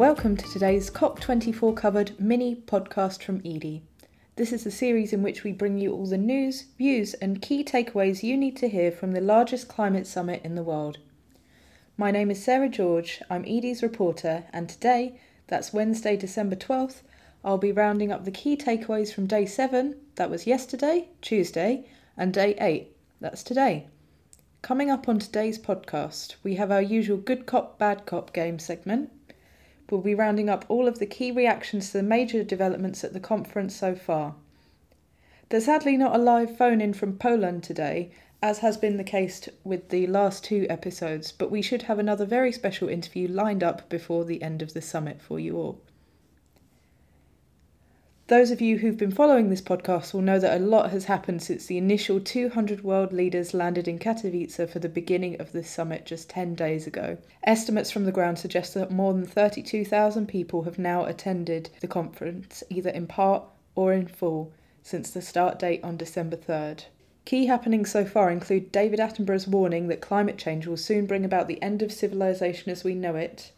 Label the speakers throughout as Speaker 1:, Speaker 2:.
Speaker 1: welcome to today's COP24 covered mini podcast from Edie. This is a series in which we bring you all the news, views, and key takeaways you need to hear from the largest climate summit in the world. My name is Sarah George, I'm Edie's reporter, and today, that's Wednesday, December 12th, I'll be rounding up the key takeaways from day 7, that was yesterday, Tuesday, and day 8, that's today. Coming up on today's podcast, we have our usual good cop, bad cop game segment. We'll be rounding up all of the key reactions to the major developments at the conference so far. There's sadly not a live phone in from Poland today, as has been the case with the last two episodes, but we should have another very special interview lined up before the end of the summit for you all. Those of you who've been following this podcast will know that a lot has happened since the initial 200 world leaders landed in Katowice for the beginning of this summit just 10 days ago. Estimates from the ground suggest that more than 32,000 people have now attended the conference, either in part or in full, since the start date on December 3rd. Key happenings so far include David Attenborough's warning that climate change will soon bring about the end of civilization as we know it,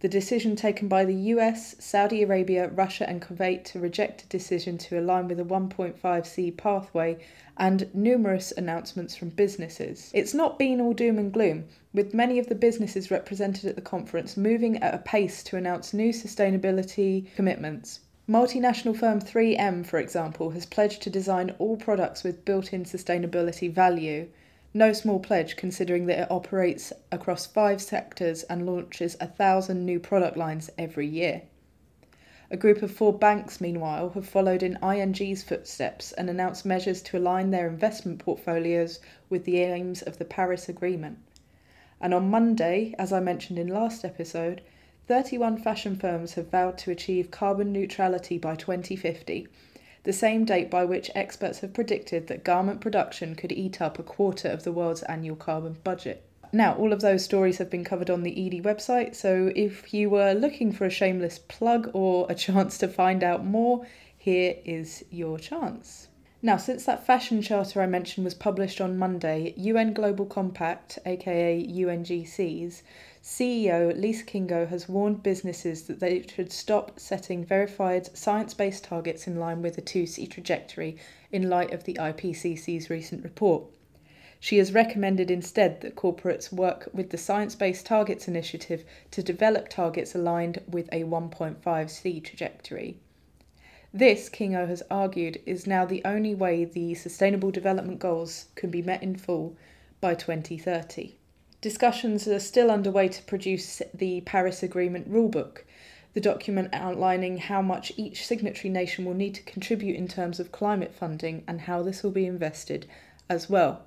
Speaker 1: the decision taken by the US, Saudi Arabia, Russia, and Kuwait to reject a decision to align with a 1.5C pathway, and numerous announcements from businesses. It's not been all doom and gloom, with many of the businesses represented at the conference moving at a pace to announce new sustainability commitments. Multinational firm 3M, for example, has pledged to design all products with built in sustainability value. No small pledge considering that it operates across five sectors and launches a thousand new product lines every year. A group of four banks, meanwhile, have followed in ING's footsteps and announced measures to align their investment portfolios with the aims of the Paris Agreement. And on Monday, as I mentioned in last episode, 31 fashion firms have vowed to achieve carbon neutrality by 2050 the same date by which experts have predicted that garment production could eat up a quarter of the world's annual carbon budget. Now, all of those stories have been covered on the Edie website, so if you were looking for a shameless plug or a chance to find out more, here is your chance. Now, since that fashion charter I mentioned was published on Monday, UN Global Compact, aka UNGCs, CEO Lise Kingo has warned businesses that they should stop setting verified science based targets in line with a 2C trajectory in light of the IPCC's recent report. She has recommended instead that corporates work with the Science Based Targets Initiative to develop targets aligned with a 1.5C trajectory. This, Kingo has argued, is now the only way the Sustainable Development Goals can be met in full by 2030. Discussions are still underway to produce the Paris Agreement rulebook, the document outlining how much each signatory nation will need to contribute in terms of climate funding and how this will be invested as well.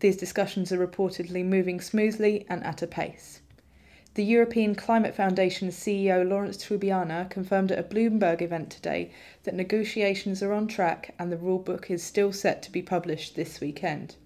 Speaker 1: These discussions are reportedly moving smoothly and at a pace. The European Climate Foundation's CEO Laurence Tubiana confirmed at a Bloomberg event today that negotiations are on track and the rulebook is still set to be published this weekend.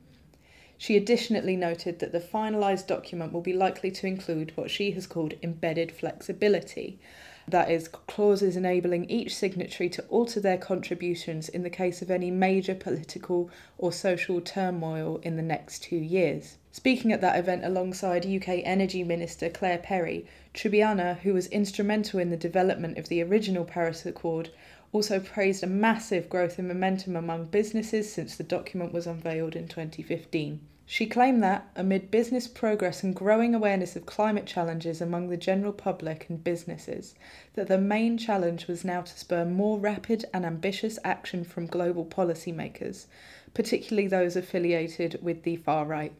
Speaker 1: She additionally noted that the finalised document will be likely to include what she has called embedded flexibility, that is, clauses enabling each signatory to alter their contributions in the case of any major political or social turmoil in the next two years. Speaking at that event alongside UK Energy Minister Claire Perry, Tubiana, who was instrumental in the development of the original Paris Accord, also praised a massive growth in momentum among businesses since the document was unveiled in 2015. She claimed that, amid business progress and growing awareness of climate challenges among the general public and businesses, that the main challenge was now to spur more rapid and ambitious action from global policymakers, particularly those affiliated with the far right.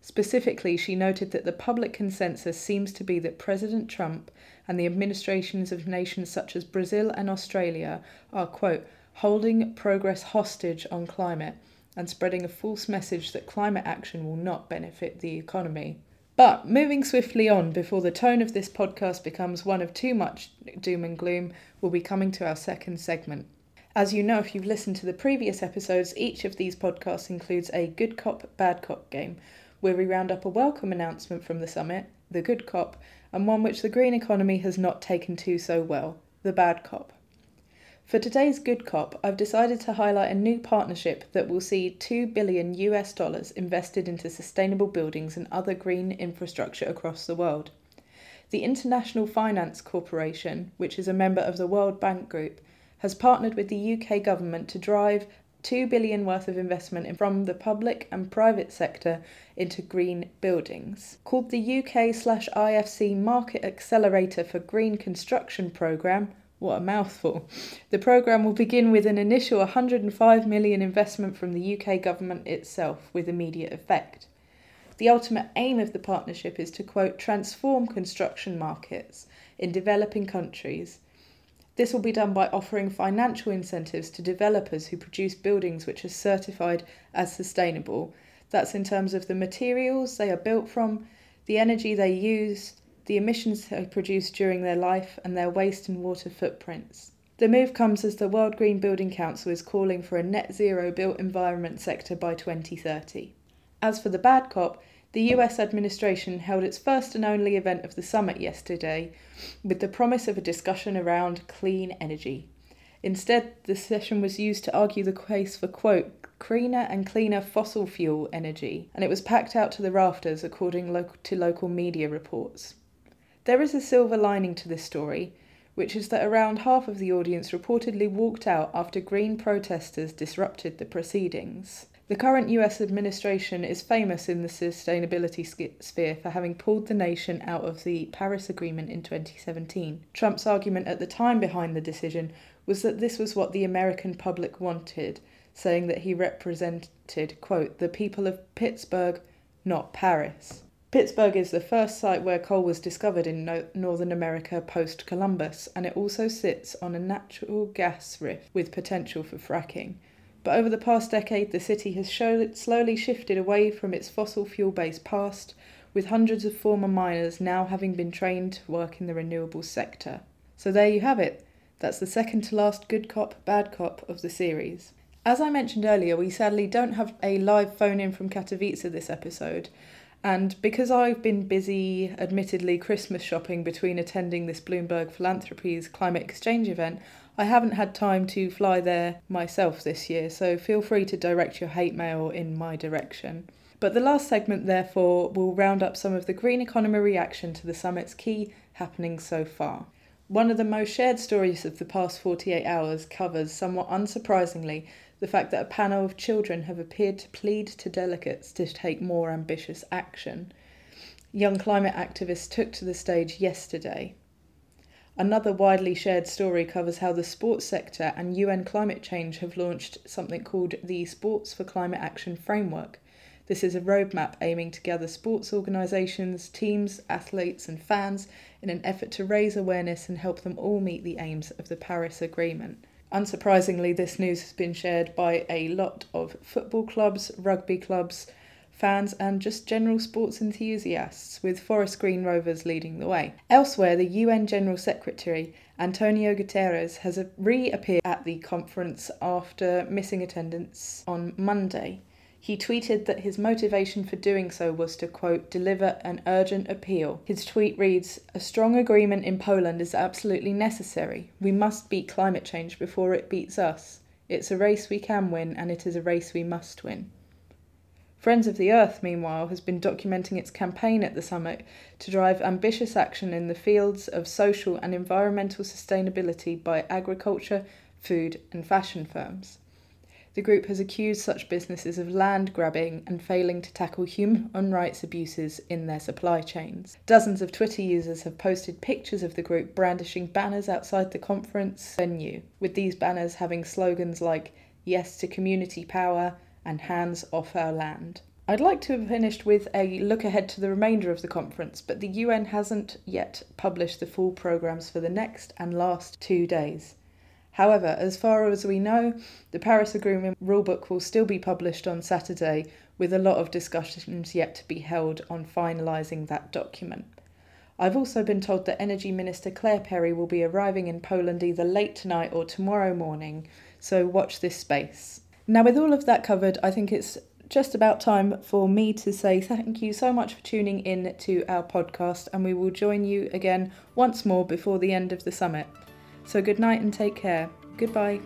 Speaker 1: Specifically, she noted that the public consensus seems to be that President Trump and the administrations of nations such as Brazil and Australia are, quote, holding progress hostage on climate and spreading a false message that climate action will not benefit the economy. But moving swiftly on before the tone of this podcast becomes one of too much doom and gloom, we'll be coming to our second segment. As you know, if you've listened to the previous episodes, each of these podcasts includes a good cop, bad cop game, where we round up a welcome announcement from the summit, the good cop, and one which the green economy has not taken to so well, the bad cop. For today's good cop, I've decided to highlight a new partnership that will see 2 billion US dollars invested into sustainable buildings and other green infrastructure across the world. the International Finance Corporation, which is a member of the World Bank Group, has partnered with the UK government to drive 2 billion worth of investment from the public and private sector into green buildings. Called the UK slash IFC Market Accelerator for Green Construction Programme, what a mouthful. The programme will begin with an initial 105 million investment from the UK government itself with immediate effect. The ultimate aim of the partnership is to quote transform construction markets in developing countries this will be done by offering financial incentives to developers who produce buildings which are certified as sustainable. That's in terms of the materials they are built from, the energy they use, the emissions they produce during their life, and their waste and water footprints. The move comes as the World Green Building Council is calling for a net zero built environment sector by 2030. As for the bad cop, the US administration held its first and only event of the summit yesterday with the promise of a discussion around clean energy. Instead, the session was used to argue the case for, quote, cleaner and cleaner fossil fuel energy, and it was packed out to the rafters according lo- to local media reports. There is a silver lining to this story, which is that around half of the audience reportedly walked out after Green protesters disrupted the proceedings. The current US administration is famous in the sustainability sphere for having pulled the nation out of the Paris Agreement in 2017. Trump's argument at the time behind the decision was that this was what the American public wanted, saying that he represented, quote, the people of Pittsburgh, not Paris. Pittsburgh is the first site where coal was discovered in no- Northern America post Columbus, and it also sits on a natural gas rift with potential for fracking. But over the past decade, the city has slowly shifted away from its fossil fuel based past, with hundreds of former miners now having been trained to work in the renewables sector. So there you have it. That's the second to last good cop, bad cop of the series. As I mentioned earlier, we sadly don't have a live phone in from Katowice this episode, and because I've been busy, admittedly, Christmas shopping between attending this Bloomberg Philanthropies climate exchange event, I haven't had time to fly there myself this year, so feel free to direct your hate mail in my direction. But the last segment, therefore, will round up some of the green economy reaction to the summit's key happenings so far. One of the most shared stories of the past 48 hours covers, somewhat unsurprisingly, the fact that a panel of children have appeared to plead to delegates to take more ambitious action. Young climate activists took to the stage yesterday. Another widely shared story covers how the sports sector and UN climate change have launched something called the Sports for Climate Action Framework. This is a roadmap aiming to gather sports organisations, teams, athletes, and fans in an effort to raise awareness and help them all meet the aims of the Paris Agreement. Unsurprisingly, this news has been shared by a lot of football clubs, rugby clubs, fans, and just general sports enthusiasts, with Forest Green Rovers leading the way. Elsewhere, the UN General Secretary Antonio Guterres has reappeared at the conference after missing attendance on Monday. He tweeted that his motivation for doing so was to, quote, deliver an urgent appeal. His tweet reads A strong agreement in Poland is absolutely necessary. We must beat climate change before it beats us. It's a race we can win, and it is a race we must win. Friends of the Earth, meanwhile, has been documenting its campaign at the summit to drive ambitious action in the fields of social and environmental sustainability by agriculture, food, and fashion firms. The group has accused such businesses of land grabbing and failing to tackle human rights abuses in their supply chains. Dozens of Twitter users have posted pictures of the group brandishing banners outside the conference venue, with these banners having slogans like Yes to Community Power, and hands off our land. I'd like to have finished with a look ahead to the remainder of the conference, but the UN hasn't yet published the full programmes for the next and last two days. However, as far as we know, the Paris Agreement rulebook will still be published on Saturday, with a lot of discussions yet to be held on finalising that document. I've also been told that Energy Minister Claire Perry will be arriving in Poland either late tonight or tomorrow morning, so watch this space. Now, with all of that covered, I think it's just about time for me to say thank you so much for tuning in to our podcast, and we will join you again once more before the end of the summit. So, good night and take care. Goodbye.